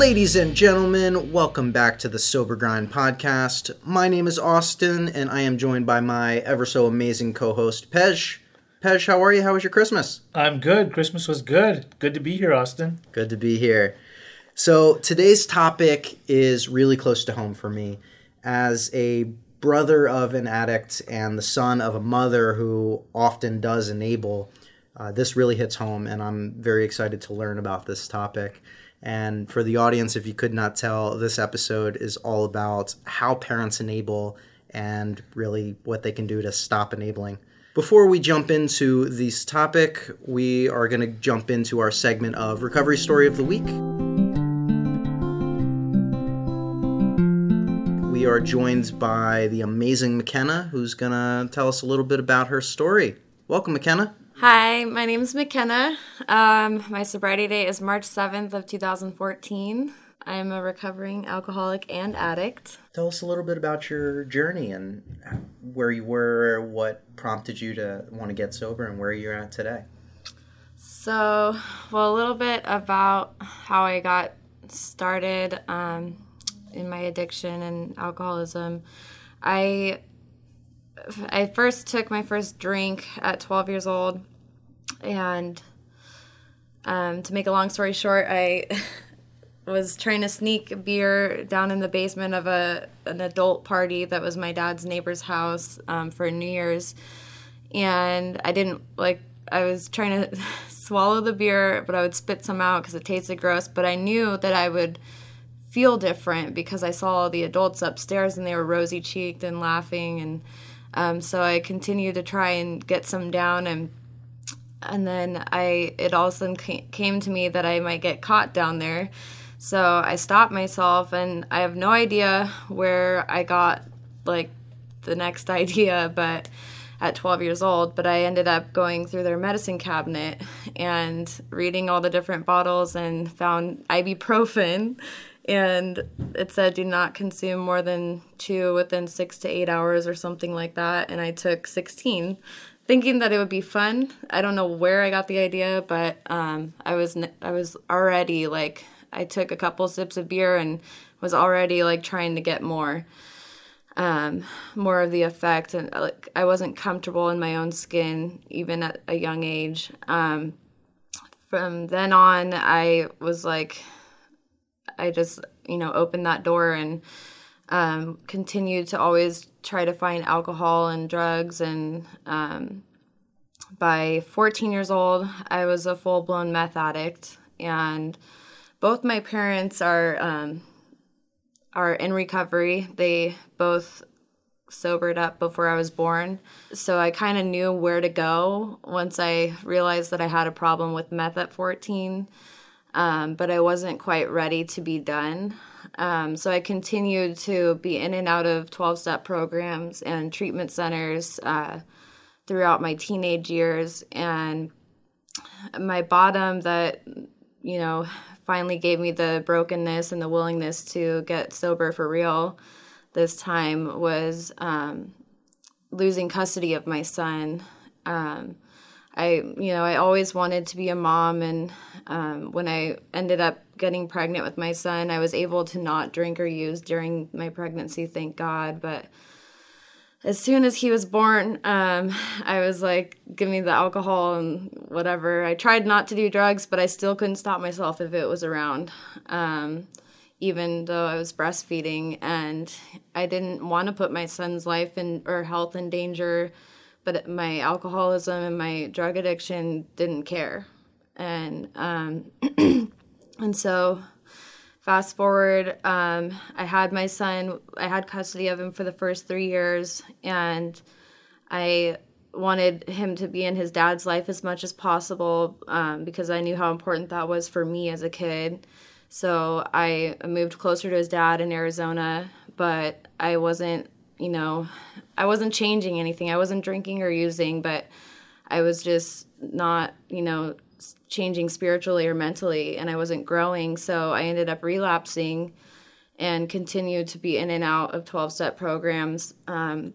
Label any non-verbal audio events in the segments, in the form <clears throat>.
Ladies and gentlemen, welcome back to the Sober Grind podcast. My name is Austin, and I am joined by my ever so amazing co host, Pej. Pej, how are you? How was your Christmas? I'm good. Christmas was good. Good to be here, Austin. Good to be here. So, today's topic is really close to home for me. As a brother of an addict and the son of a mother who often does enable, uh, this really hits home, and I'm very excited to learn about this topic. And for the audience, if you could not tell, this episode is all about how parents enable and really what they can do to stop enabling. Before we jump into this topic, we are going to jump into our segment of Recovery Story of the Week. We are joined by the amazing McKenna, who's going to tell us a little bit about her story. Welcome, McKenna. Hi, my name is McKenna. Um, my sobriety date is March 7th of 2014. I'm a recovering alcoholic and addict. Tell us a little bit about your journey and where you were, what prompted you to want to get sober, and where you're at today. So, well, a little bit about how I got started um, in my addiction and alcoholism. I I first took my first drink at 12 years old. And um, to make a long story short, I <laughs> was trying to sneak beer down in the basement of a an adult party that was my dad's neighbor's house um, for New Year's, and I didn't like. I was trying to <laughs> swallow the beer, but I would spit some out because it tasted gross. But I knew that I would feel different because I saw all the adults upstairs and they were rosy cheeked and laughing, and um, so I continued to try and get some down and and then I it all of a sudden came to me that I might get caught down there. So I stopped myself, and I have no idea where I got like the next <laughs> idea, but at 12 years old. But I ended up going through their medicine cabinet and reading all the different bottles and found ibuprofen. And it said do not consume more than two within six to eight hours or something like that. And I took 16 thinking that it would be fun. I don't know where I got the idea, but um, I was I was already like I took a couple sips of beer and was already like trying to get more um, more of the effect and like I wasn't comfortable in my own skin even at a young age. Um, from then on, I was like, I just you know opened that door and um, continued to always try to find alcohol and drugs. And um, by 14 years old, I was a full blown meth addict. And both my parents are um, are in recovery. They both sobered up before I was born. So I kind of knew where to go once I realized that I had a problem with meth at 14. Um, but I wasn't quite ready to be done. Um, so I continued to be in and out of 12 step programs and treatment centers uh, throughout my teenage years. And my bottom that, you know, finally gave me the brokenness and the willingness to get sober for real this time was um, losing custody of my son. Um, I, you know, I always wanted to be a mom, and um, when I ended up getting pregnant with my son, I was able to not drink or use during my pregnancy, thank God. But as soon as he was born, um, I was like, give me the alcohol and whatever. I tried not to do drugs, but I still couldn't stop myself if it was around, um, even though I was breastfeeding. And I didn't want to put my son's life in, or health in danger but my alcoholism and my drug addiction didn't care and um, <clears throat> and so fast forward um, i had my son i had custody of him for the first three years and i wanted him to be in his dad's life as much as possible um, because i knew how important that was for me as a kid so i moved closer to his dad in arizona but i wasn't you know, I wasn't changing anything. I wasn't drinking or using, but I was just not, you know, changing spiritually or mentally, and I wasn't growing. So I ended up relapsing and continued to be in and out of 12 step programs um,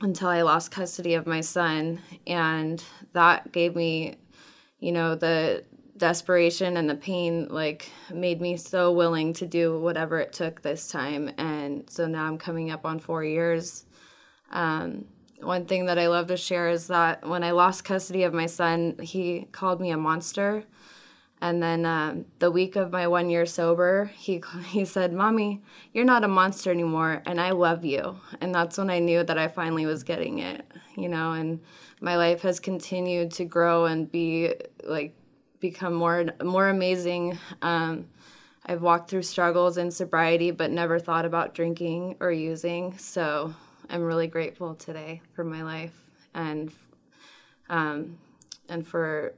until I lost custody of my son. And that gave me, you know, the desperation and the pain like made me so willing to do whatever it took this time and so now i'm coming up on four years um, one thing that i love to share is that when i lost custody of my son he called me a monster and then um, the week of my one year sober he <laughs> he said mommy you're not a monster anymore and i love you and that's when i knew that i finally was getting it you know and my life has continued to grow and be like become more more amazing. Um, I've walked through struggles in sobriety, but never thought about drinking or using. So I'm really grateful today for my life and um, and for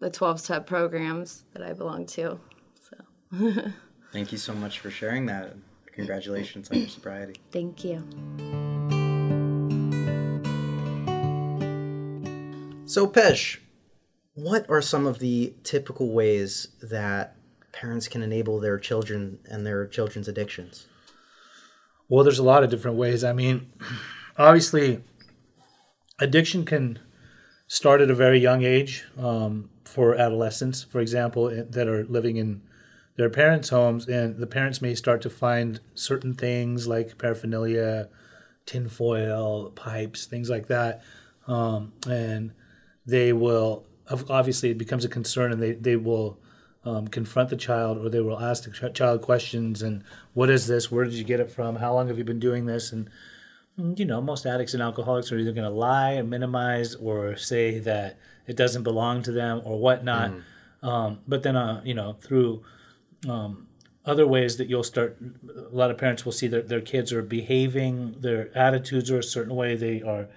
the 12 step programs that I belong to. So <laughs> thank you so much for sharing that. Congratulations on your sobriety. Thank you. So, Pej, what are some of the typical ways that parents can enable their children and their children's addictions? Well, there's a lot of different ways. I mean, obviously, addiction can start at a very young age um, for adolescents, for example, that are living in their parents' homes, and the parents may start to find certain things like paraphernalia, tinfoil, pipes, things like that, um, and they will obviously it becomes a concern and they, they will um, confront the child or they will ask the ch- child questions and what is this? Where did you get it from? How long have you been doing this? And mm, you know most addicts and alcoholics are either going to lie and minimize or say that it doesn't belong to them or whatnot. Mm. um, but then uh, you know through um, other ways that you'll start a lot of parents will see that their kids are behaving their attitudes are a certain way they are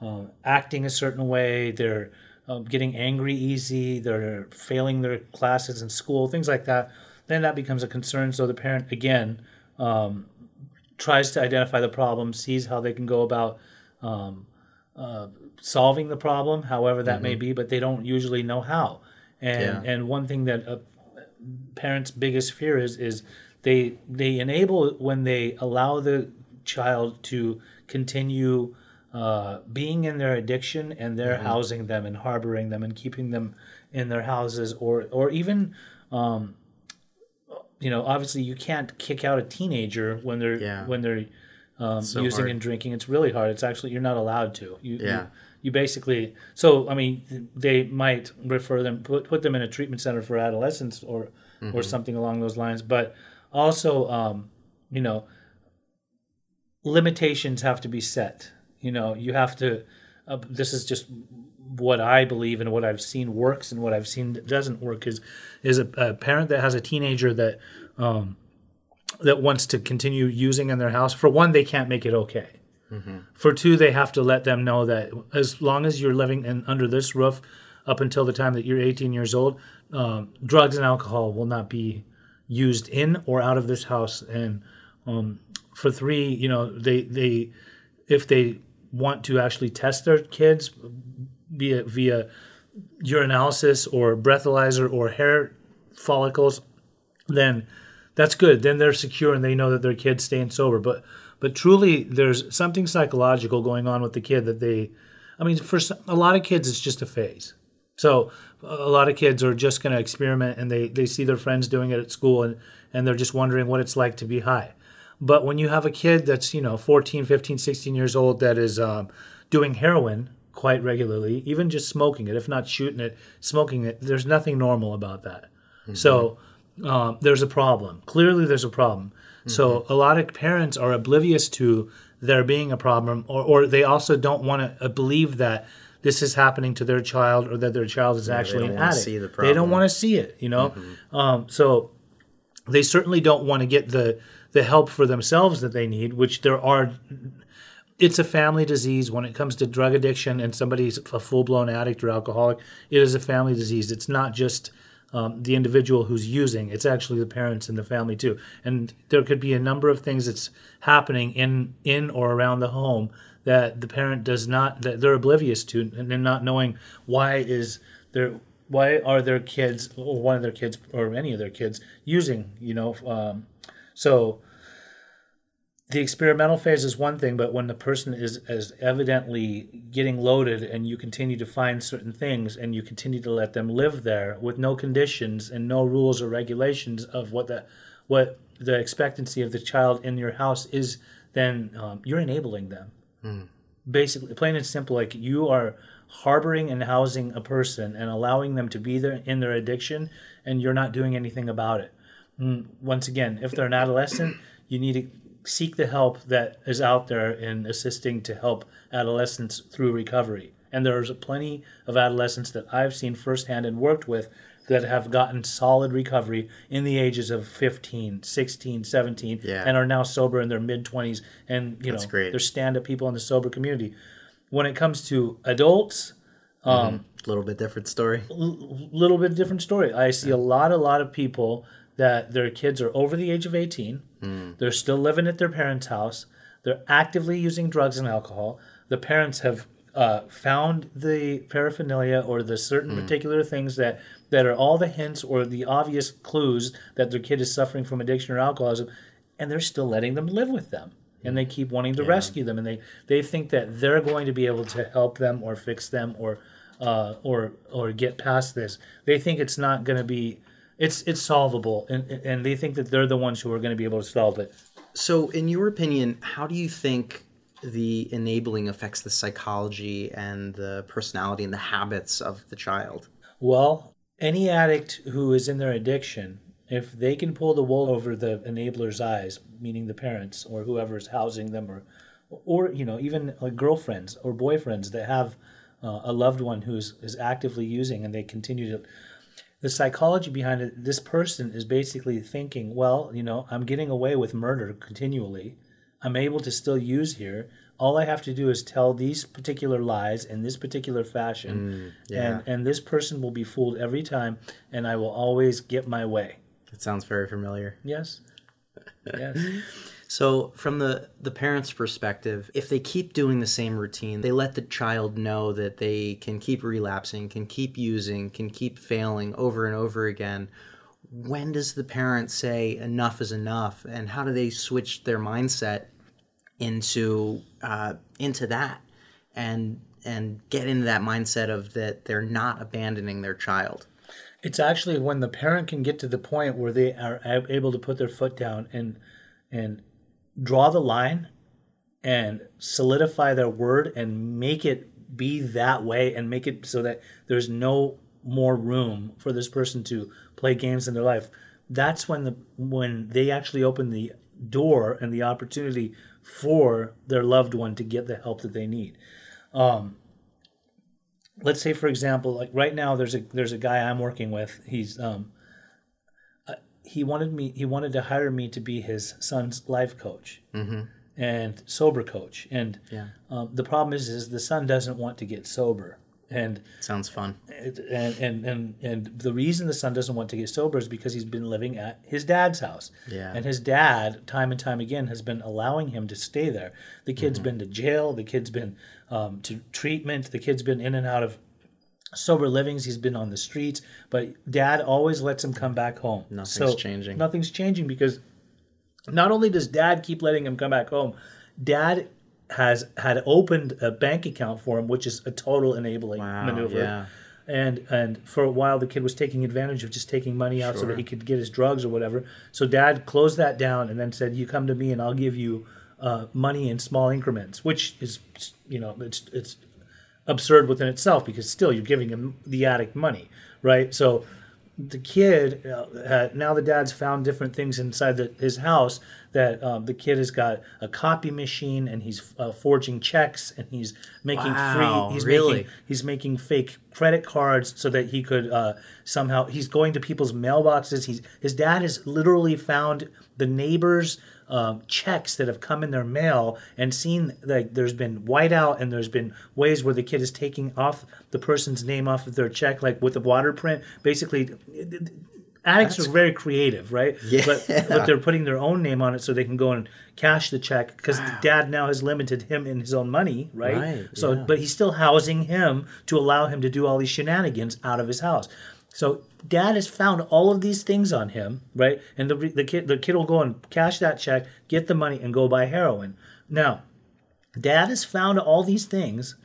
um, acting a certain way they're um, getting angry easy, they're failing their classes in school, things like that, then that becomes a concern. So the parent, again, um, tries to identify the problem, sees how they can go about um, uh, solving the problem, however that mm-hmm. may be, but they don't usually know how. And yeah. and one thing that a parent's biggest fear is is they they enable when they allow the child to continue uh, being in their addiction and they're mm-hmm. housing them and harboring them and keeping them in their houses or or even um, you know obviously you can't kick out a teenager when they're yeah. when they're um, so using hard. and drinking it's really hard it's actually you're not allowed to you, yeah. you, you basically so i mean they might refer them put, put them in a treatment center for adolescents or mm-hmm. or something along those lines but also um, you know limitations have to be set you know, you have to. Uh, this is just what I believe and what I've seen works and what I've seen that doesn't work is is a, a parent that has a teenager that um, that wants to continue using in their house. For one, they can't make it okay. Mm-hmm. For two, they have to let them know that as long as you're living in, under this roof up until the time that you're 18 years old, um, drugs and alcohol will not be used in or out of this house. And um, for three, you know, they they if they want to actually test their kids via via urinalysis or breathalyzer or hair follicles, then that's good. Then they're secure and they know that their kid's staying sober. But but truly, there's something psychological going on with the kid that they. I mean, for a lot of kids, it's just a phase. So a lot of kids are just going to experiment and they, they see their friends doing it at school and, and they're just wondering what it's like to be high. But when you have a kid that's, you know, 14, 15, 16 years old that is um, doing heroin quite regularly, even just smoking it, if not shooting it, smoking it, there's nothing normal about that. Mm-hmm. So um, there's a problem. Clearly, there's a problem. Mm-hmm. So a lot of parents are oblivious to there being a problem, or, or they also don't want to uh, believe that this is happening to their child or that their child is yeah, actually an addict. The they don't want to see it, you know. Mm-hmm. Um, so they certainly don't want to get the the help for themselves that they need, which there are. It's a family disease when it comes to drug addiction and somebody's a full blown addict or alcoholic. It is a family disease. It's not just um, the individual who's using, it's actually the parents and the family too. And there could be a number of things that's happening in, in or around the home that the parent does not, that they're oblivious to, and not knowing why is their why are their kids or one of their kids or any of their kids using you know um, so the experimental phase is one thing, but when the person is as evidently getting loaded and you continue to find certain things and you continue to let them live there with no conditions and no rules or regulations of what the what the expectancy of the child in your house is, then um, you're enabling them. Basically, plain and simple, like you are harboring and housing a person and allowing them to be there in their addiction, and you're not doing anything about it. Mm, Once again, if they're an adolescent, you need to seek the help that is out there in assisting to help adolescents through recovery. And there's plenty of adolescents that I've seen firsthand and worked with that have gotten solid recovery in the ages of 15, 16, 17, Yeah. and are now sober in their mid 20s. And, you That's know, great. they're stand up people in the sober community. When it comes to adults, A little bit different story. A little bit different story. I see a lot, a lot of people that their kids are over the age of 18. They're still living at their parents' house. They're actively using drugs and alcohol. The parents have uh, found the paraphernalia or the certain particular things that, that are all the hints or the obvious clues that their kid is suffering from addiction or alcoholism, and they're still letting them live with them. And they keep wanting to rescue them, and they, they think that they're going to be able to help them or fix them or uh, or or get past this. They think it's not going to be it's it's solvable, and and they think that they're the ones who are going to be able to solve it. So, in your opinion, how do you think the enabling affects the psychology and the personality and the habits of the child? Well, any addict who is in their addiction, if they can pull the wool over the enabler's eyes, meaning the parents or whoever is housing them, or or you know even like girlfriends or boyfriends that have uh, a loved one who's is actively using and they continue to the psychology behind it this person is basically thinking well you know i'm getting away with murder continually. I'm able to still use here. All i have to do is tell these particular lies in this particular fashion mm, yeah. and and this person will be fooled every time and i will always get my way. It sounds very familiar. yes. <laughs> Yes So, from the the parents' perspective, if they keep doing the same routine, they let the child know that they can keep relapsing, can keep using, can keep failing over and over again. When does the parent say enough is enough, and how do they switch their mindset into uh, into that, and and get into that mindset of that they're not abandoning their child? It's actually when the parent can get to the point where they are able to put their foot down and and draw the line and solidify their word and make it be that way and make it so that there's no more room for this person to play games in their life. That's when the when they actually open the door and the opportunity for their loved one to get the help that they need let's say for example like right now there's a there's a guy i'm working with he's um he wanted me he wanted to hire me to be his son's life coach and sober coach and Yeah. um, the problem is is the son doesn't want to get sober and Sounds fun. and, and and and the reason the son doesn't want to get sober is because he's been living at his dad's house. Yeah. And his dad, time and time again, has been allowing him to stay there. The kid's been to jail. The kid's been um, to treatment. The kid's been in and out of sober livings. He's been on the streets, but dad always lets him come back home. Nothing's changing. Nothing's changing because not only does dad keep letting him come back home, dad has had opened a bank account for him, which is a total enabling Wow, maneuver. yeah. And and for a while the kid was taking advantage of just taking money out so that he could get his drugs or whatever. So dad closed that down and then said, "You come to me and I'll give you uh, money in small increments," which is you know it's it's absurd within itself because still you're giving him the addict money, right? So the kid uh, had, now the dad's found different things inside the, his house that um, the kid has got a copy machine and he's uh, forging checks and he's making Wow, free he's really? making he's making fake credit cards so that he could uh, somehow he's going to people's mailboxes he's his dad has literally found the neighbors um, checks that have come in their mail and seen like there's been whiteout and there's been ways where the kid is taking off the person's name off of their check like with a water print. Basically addicts are very creative right? Yeah. but but they're <laughs> putting their own name on it so they can go and cash the check because dad now has limited him in his own money right, Right, so yeah. but he's still housing him to allow him to do all these shenanigans out of his house So dad has found all of these things on him, right? And the the kid the kid will go and cash that check, get the money, and go buy heroin. Now, dad has found all these things,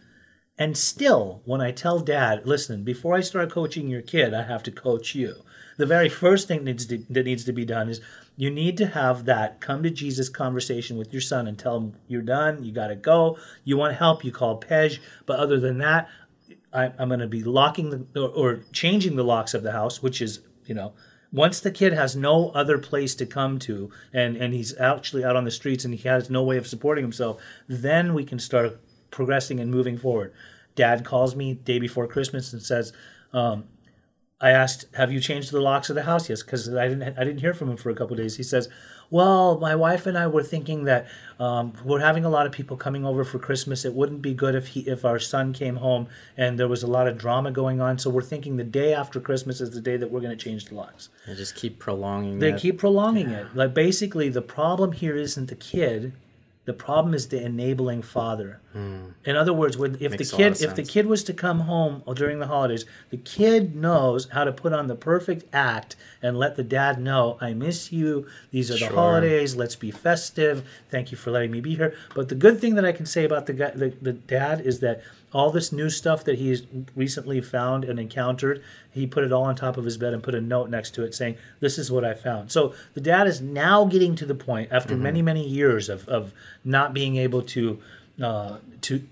and still, when I tell dad, listen, before I start coaching your kid, I have to coach you. The very first thing needs to, that needs to be done is you need to have that come to Jesus conversation with your son and tell him you're done, you got to go. You want help, you call Pej. But other than that, I, am going to be locking the or, or changing the locks of the house, which is you know once the kid has no other place to come to and and he's actually out on the streets and he has no way of supporting himself, then we can start progressing and moving forward. Dad calls me day before Christmas and says. Um, I asked, "Have you changed the locks of the house?" Yes, because I didn't. I didn't hear from him for a couple days. He says, "Well, my wife and I were thinking that um, we're having a lot of people coming over for Christmas. It wouldn't be good if he, if our son came home and there was a lot of drama going on. So we're thinking the day after Christmas is the day that we're going to change the locks." They just keep prolonging. They it. keep prolonging yeah. it. Like basically, the problem here isn't the kid. The problem is the enabling father. Mm. In other words, when, if Makes the kid if the kid was to come home during the holidays, the kid knows how to put on the perfect act and let the dad know, "I miss you. These are the sure. holidays. Let's be festive. Thank you for letting me be here." But the good thing that I can say about the guy, the, the dad, is that all this new stuff that he's recently found and encountered, he put it all on top of his bed and put a note next to it saying, This is what I found. So the dad is now getting to the point, after mm-hmm. many, many years of, of not being able to uh, to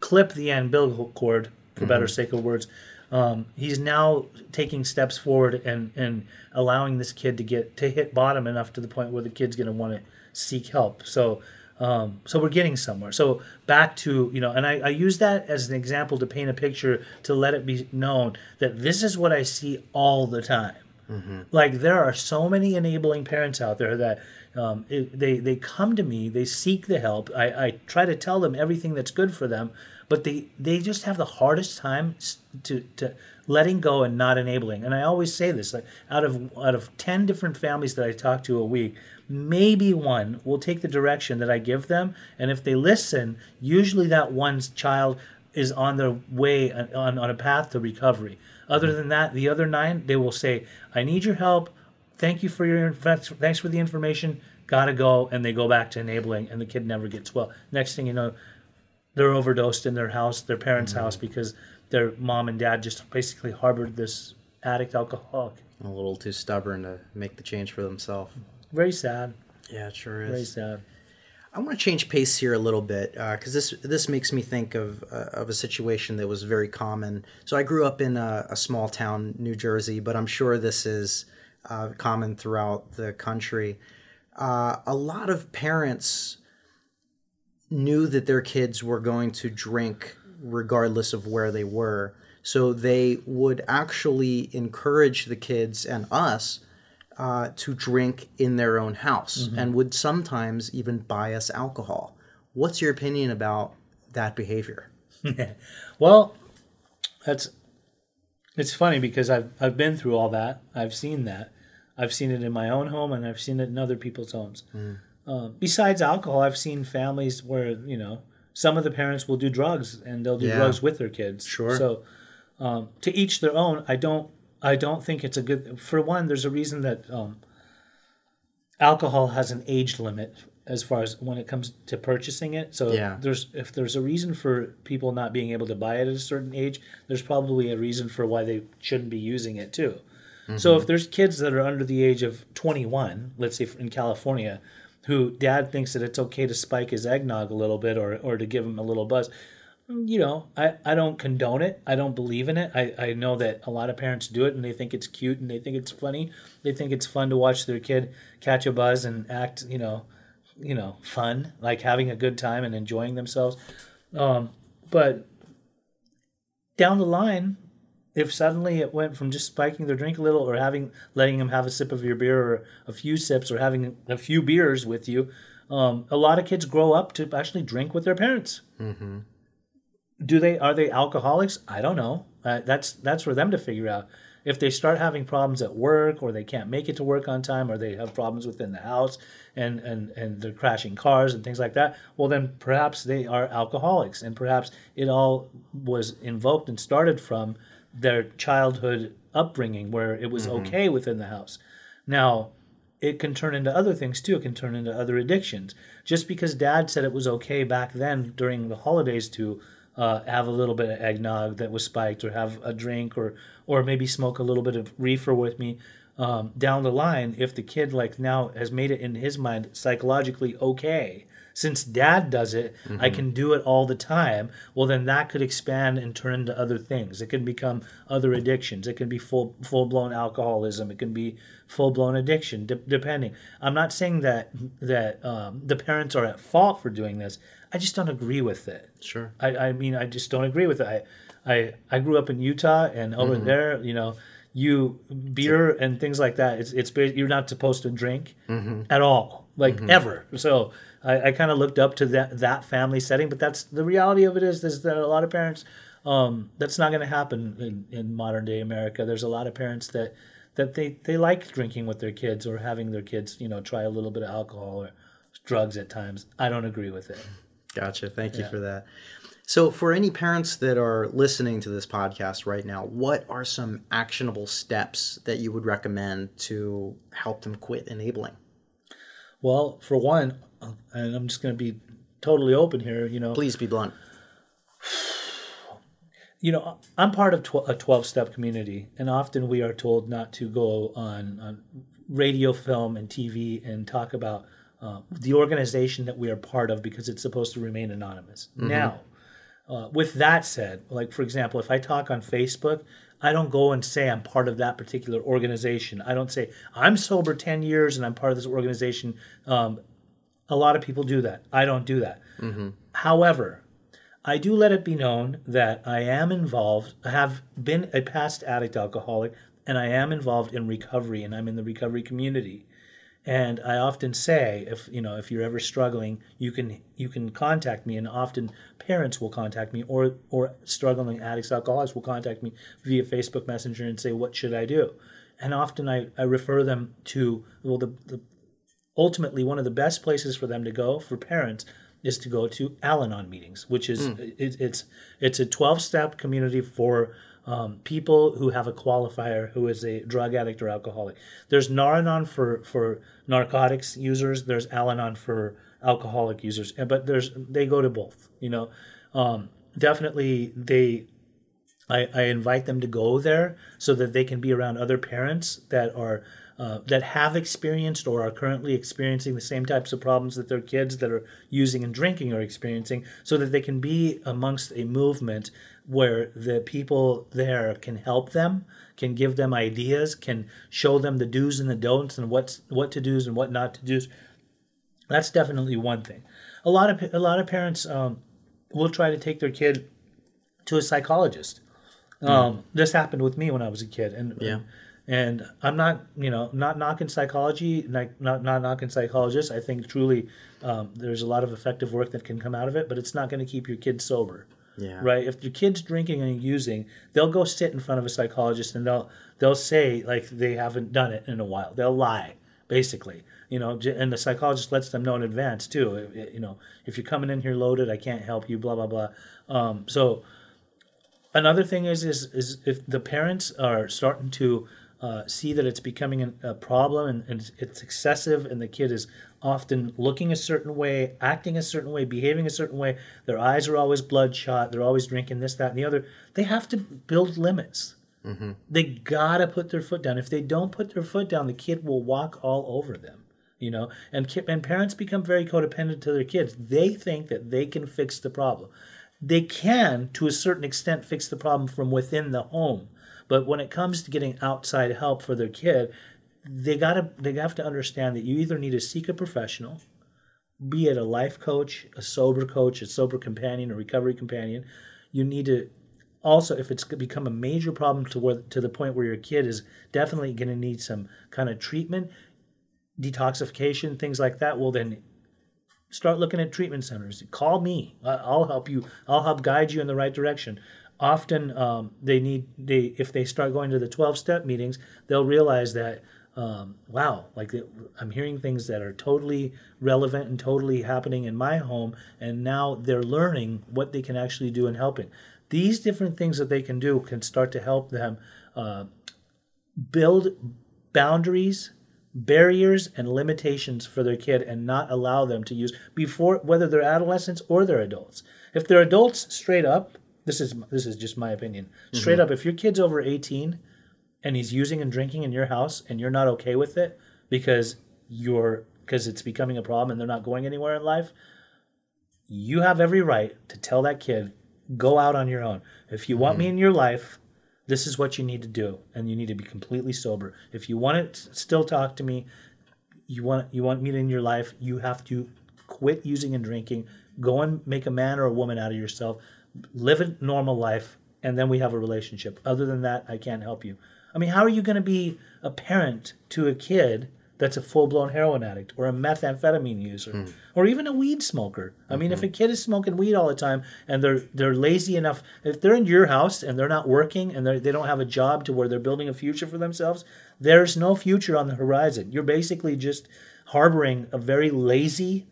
clip the umbilical cord, for mm-hmm. better sake of words, um, he's now taking steps forward and, and allowing this kid to get to hit bottom enough to the point where the kid's going to want to seek help. So um, so we're getting somewhere. So back to you know, and I, I use that as an example to paint a picture to let it be known that this is what I see all the time. Mm-hmm. Like there are so many enabling parents out there that um, it, they they come to me, they seek the help. I, I try to tell them everything that's good for them, but they they just have the hardest time to to letting go and not enabling. And I always say this: like out of out of ten different families that I talk to a week, maybe one will take the direction that I give them. And if they listen, usually that one's child is on their way on, on a path to recovery. Other than that, the other nine, they will say, I need your help. Thank you for your thanks for the information. Gotta go, and they go back to enabling, and the kid never gets well. Next thing you know, they're overdosed in their house, their parents' mm-hmm. house, because their mom and dad just basically harbored this addict alcoholic. A little too stubborn to make the change for themselves. Very sad. Yeah, it sure is. Very sad. I want to change pace here a little bit because uh, this this makes me think of uh, of a situation that was very common. So I grew up in a, a small town, New Jersey, but I'm sure this is uh, common throughout the country. Uh, a lot of parents knew that their kids were going to drink regardless of where they were, so they would actually encourage the kids and us uh, to drink in their own house mm-hmm. and would sometimes even buy us alcohol. What's your opinion about that behavior? <laughs> well, that's it's funny because I've I've been through all that. I've seen that. I've seen it in my own home and I've seen it in other people's homes. Mm. Uh, besides alcohol, I've seen families where you know some of the parents will do drugs and they'll do yeah. drugs with their kids. Sure. So um, to each their own. I don't I don't think it's a good. For one, there's a reason that um, alcohol has an age limit as far as when it comes to purchasing it. So yeah. there's if there's a reason for people not being able to buy it at a certain age, there's probably a reason for why they shouldn't be using it too. Mm-hmm. So if there's kids that are under the age of 21, let's say in California, who dad thinks that it's okay to spike his eggnog a little bit or or to give him a little buzz, you know, I, I don't condone it. I don't believe in it. I, I know that a lot of parents do it and they think it's cute and they think it's funny. They think it's fun to watch their kid catch a buzz and act, you know, you know, fun, like having a good time and enjoying themselves. Um, but down the line, if suddenly it went from just spiking their drink a little or having letting them have a sip of your beer or a few sips or having a few beers with you, um, a lot of kids grow up to actually drink with their parents. Mm-hmm do they are they alcoholics? I don't know. Uh, that's that's for them to figure out. If they start having problems at work, or they can't make it to work on time, or they have problems within the house, and and and they're crashing cars and things like that, well then perhaps they are alcoholics, and perhaps it all was invoked and started from their childhood upbringing where it was okay within the house. Now, it can turn into other things too. It can turn into other addictions. Just because dad said it was okay back then during the holidays to uh, have a little bit of eggnog that was spiked or have a drink or or maybe smoke a little bit of reefer with me um, down the line if the kid like now has made it in his mind psychologically okay since dad does it i mm-hmm. can do it all the time well then that could expand and turn into other things. It can become other addictions. It can be full full blown alcoholism. It can be full blown addiction de- depending. I'm not saying that that um, the parents are at fault for doing this. I just don't agree with it. Sure. I, I mean, I just don't agree with it. I, I, I grew up in Utah, and over mm-hmm. there, you know, you beer and things like that. It's it's you're not supposed to drink mm-hmm. at all, like ever. So I, I kind of looked up to that that family setting, but that's the reality of it is is that a lot of parents, um, that's not going to happen in, in modern day America. There's a lot of parents that that they they like drinking with their kids or having their kids, you know, try a little bit of alcohol or drugs at times. I don't agree with it. Gotcha. Thank you for that. So, for any parents that are listening to this podcast right now, what are some actionable steps that you would recommend to help them quit enabling? Well, for one, and I'm just going to be totally open here, you know, Please be blunt. you know, I'm part of tw- a 12 step community, and often we are told not to go on, on radio, film, and TV and talk about uh, the organization that we are part of because it's supposed to remain anonymous. Now, uh, with that said, like for example, if I talk on Facebook, I don't go and say I'm part of that particular organization. I don't say I'm sober 10 years and I'm part of this organization. Um, a lot of people do that. I don't do that. Mm-hmm. However, I do let it be known that I am involved, I have been a past addict alcoholic, and I am involved in recovery, and I'm in the recovery community. And I often say, if you know, if you're ever struggling, you can you can contact me, and often parents will contact me, or or struggling addicts, alcoholics will contact me via Facebook Messenger and say, what should I do? And often I, I refer them to well, the, the ultimately one of the best places for them to go for parents is to go to Al-Anon meetings, which is it, it's it's a twelve step community for um, people who have a qualifier who is a drug addict or alcoholic. There's Nar-Anon for for narcotics users. There's Al-Anon for alcoholic users, but there's they go to both. You know, um, definitely they I, I invite them to go there so that they can be around other parents that are uh, that have experienced or are currently experiencing the same types of problems that their kids that are using and drinking are experiencing, so that they can be amongst a movement where the people there can help them, can give them ideas, can show them the do's and the don'ts and what's what to do's and what not to do's. That's definitely one thing. A lot of a lot of parents um, will try to take their kid to a psychologist. Um, this happened with me when I was a kid, and Yeah. And I'm not you know not knocking psychology, not not, not knocking psychologists. I think truly um, there's a lot of effective work that can come out of it, but it's not going to keep your kids sober. Yeah. Right. If your kid's drinking and using, they'll go sit in front of a psychologist and they'll they'll say like they haven't done it in a while. They'll lie, basically. You know, and the psychologist lets them know in advance too. You know, if you're coming in here loaded, I can't help you. Blah blah blah. Um, so another thing is is is if the parents are starting to uh, see that it's becoming an, a problem and, and it's- it's excessive and the kid is often looking a certain way acting a certain way behaving a certain way. Their eyes are always bloodshot. They're always drinking this that and the other. They have to build limits. They gotta put their foot down. If they don't put their foot down the kid will walk all over them you know? And ki- and parents become very codependent to their kids. They think that they can fix the problem. They can to a certain extent fix the problem from within the home but when it comes to getting outside help for their kid they gotta they have to understand that you either need to seek a professional be it a life coach a sober coach a sober companion a recovery companion. You need to also if it's become a major problem to where to the point where your kid is definitely going to need some kind of treatment detoxification things like that well then start looking at treatment centers. Call me. I'll help you i'll help guide you in the right direction often um, they need they if they start going to the 12 step meetings they'll realize that um, wow like i'm hearing things that are totally relevant and totally happening in my home and now they're learning what they can actually do in helping. These different things that they can do can start to help them uh, build boundaries barriers and limitations for their kid and not allow them to use before whether they're adolescents or they're adults. If they're adults straight up this is this is just my opinion. Mm-hmm. Straight up if your kid's over 18 and he's using and drinking in your house and you're not okay with it because you're because it's becoming a problem and they're not going anywhere in life you have every right to tell that kid go out on your own. If you want me mm-hmm. in your life this is what you need to do and you need to be completely sober. If you want to still talk to me you want you want me in your life you have to quit using and drinking. Go and make a man or a woman out of yourself live a normal life and then we have a relationship. Other than that i can't help you. I mean how are you going to be a parent to a kid that's a full-blown heroin addict or a methamphetamine user hmm. or even a weed smoker? I mean if a mm-hmm. kid is smoking weed all the time and they're they're lazy enough if they're in your house and they're not working and they don't have a job to where they're building a future for themselves there's no future on the horizon. You're basically just harboring a very lazy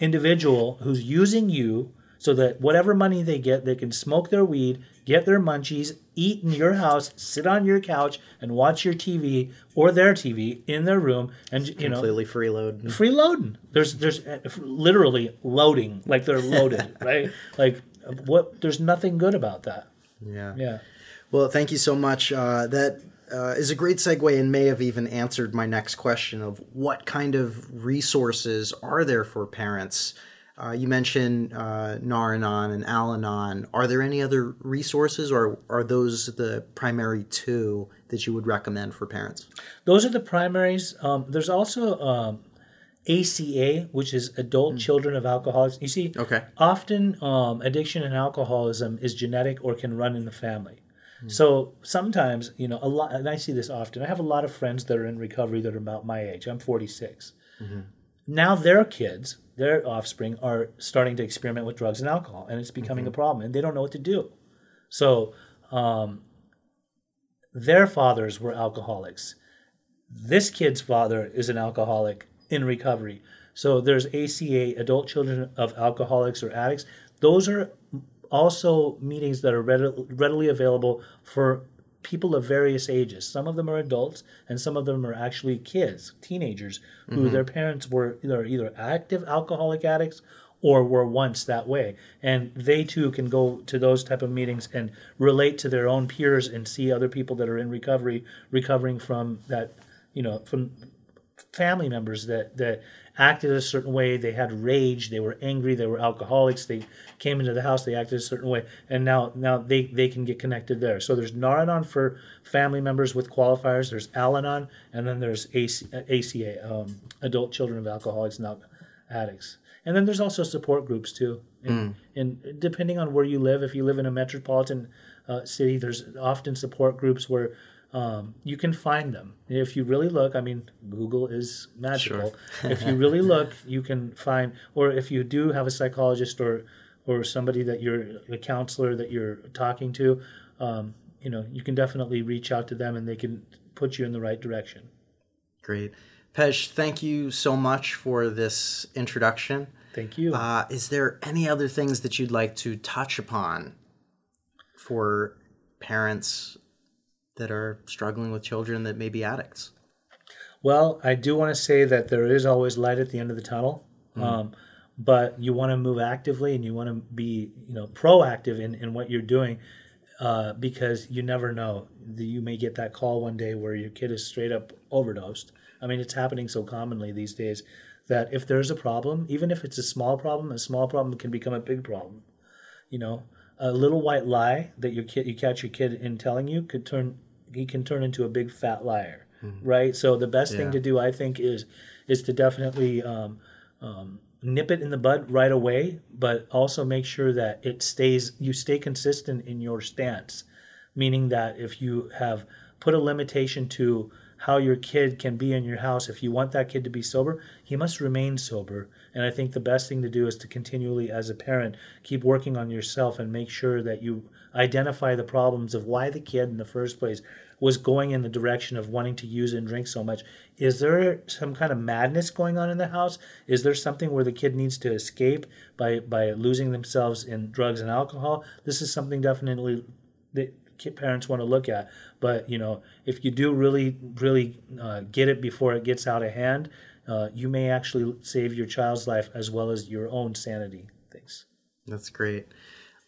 individual who's using you so that whatever money they get, they can smoke their weed, get their munchies, eat in your house, sit on your couch, and watch your TV or their TV in their room, and you know, Completely freeload. Freeloading. There's there's uh, literally loading, like they're loaded, <laughs> right? Like what? There's nothing good about that. Yeah. Yeah. Well, thank you so much. Uh, that uh, is a great segue and may have even answered my next question of what kind of resources are there for parents? Uh, you mentioned uh, Naranon and Al-Anon. Are there any other resources, or are those the primary two that you would recommend for parents? Those are the primaries. Um, there's also um, ACA, which is Adult Children of Alcoholics. You see, Okay. often um, addiction and alcoholism is genetic or can run in the family. So sometimes, you know, a lot, and I see this often. I have a lot of friends that are in recovery that are about my age. I'm 46. Now their kids, their offspring, are starting to experiment with drugs and alcohol, and it's becoming a problem, and they don't know what to do. So um, their fathers were alcoholics. This kid's father is an alcoholic in recovery. So there's ACA, Adult Children of Alcoholics or Addicts. Those are also meetings that are readily, readily available for people of various ages. Some of them are adults, and some of them are actually kids, teenagers, who mm-hmm. their parents were either either active alcoholic addicts or were once that way and they too can go to those type of meetings and relate to their own peers and see other people that are in recovery recovering from that you know from family members that that acted a certain way. They had rage. They were angry. They were alcoholics. They came into the house. They acted a certain way. And now now they they can get connected there. So there's Naranon for family members with qualifiers. There's Al-Anon. And then there's AC, ACA um, adult children of alcoholics and addicts. And then there's also support groups too. And, and depending on where you live if you live in a metropolitan uh, city there's often support groups where um, you can find them. If you really look i mean google is magical. <laughs> If you really look you can find or if you do have a psychologist or or somebody that you're a counselor that you're talking to um, you know you can definitely reach out to them and they can put you in the right direction. Great. Pej, thank you so much for this introduction. thank you. Uh, is there any other things that you'd like to touch upon for parents that are struggling with children that may be addicts? Well, I do want to say that there is always light at the end of the tunnel, um, but you want to move actively and you want to be, you know, proactive in, in what you're doing uh, because you never know. You may get that call one day where your kid is straight up overdosed. I mean, it's happening so commonly these days that if there's a problem, even if it's a small problem, a small problem can become a big problem. You know, a little white lie that your kid you catch your kid in telling you could turn he can turn into a big fat liar, right? So the best thing to do, I think, is is to definitely um, um, nip it in the bud right away, but also make sure that it stays you stay consistent in your stance, meaning that if you have put a limitation to how your kid can be in your house if you want that kid to be sober he must remain sober. And i think the best thing to do is to continually as a parent keep working on yourself and make sure that you identify the problems of why the kid in the first place was going in the direction of wanting to use and drink so much is there some kind of madness going on in the house is there something where the kid needs to escape by by losing themselves in drugs and alcohol this is something definitely that parents want to look at. But you know, if you do really, really uh, get it before it gets out of hand, uh, you may actually save your child's life as well as your own sanity. Thanks. That's great.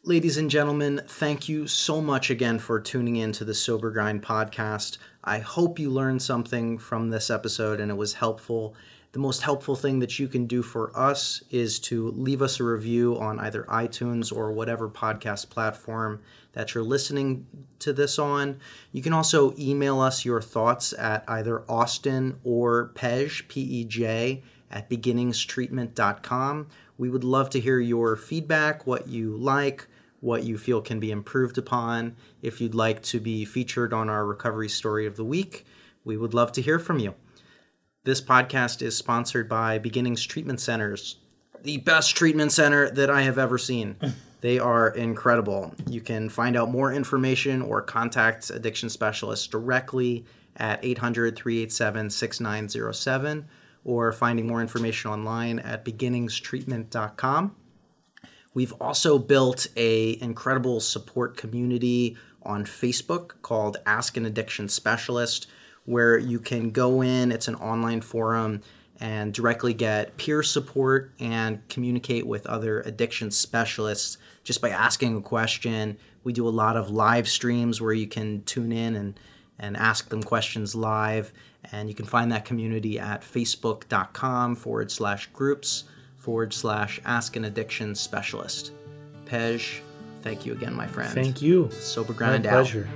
Ladies and gentlemen, thank you so much again for tuning in to the Sober Grind podcast. I hope you learned something from this episode and it was helpful. The most helpful thing that you can do for us is to leave us a review on either iTunes or whatever podcast platform that you're listening to this on. You can also email us your thoughts at either Austin or Pej, P E J, at beginningstreatment.com. We would love to hear your feedback, what you like, what you feel can be improved upon. If you'd like to be featured on our recovery story of the week, we would love to hear from you. This podcast is sponsored by Beginnings Treatment Centers, the best treatment center that I have ever seen. <laughs> They are incredible. You can find out more information or contact addiction specialists directly at 800 387 6907 or finding more information online at beginningstreatment.com. We've also built a incredible support community on Facebook called Ask an Addiction Specialist where you can go in, it's an online forum and directly get peer support and communicate with other addiction specialists just by asking a question. We do a lot of live streams where you can tune in and, and ask them questions live. And you can find that community at facebook.com forward slash groups forward slash ask an addiction specialist. Pej, thank you again, my friend. Thank you. Sober My Grind out. pleasure.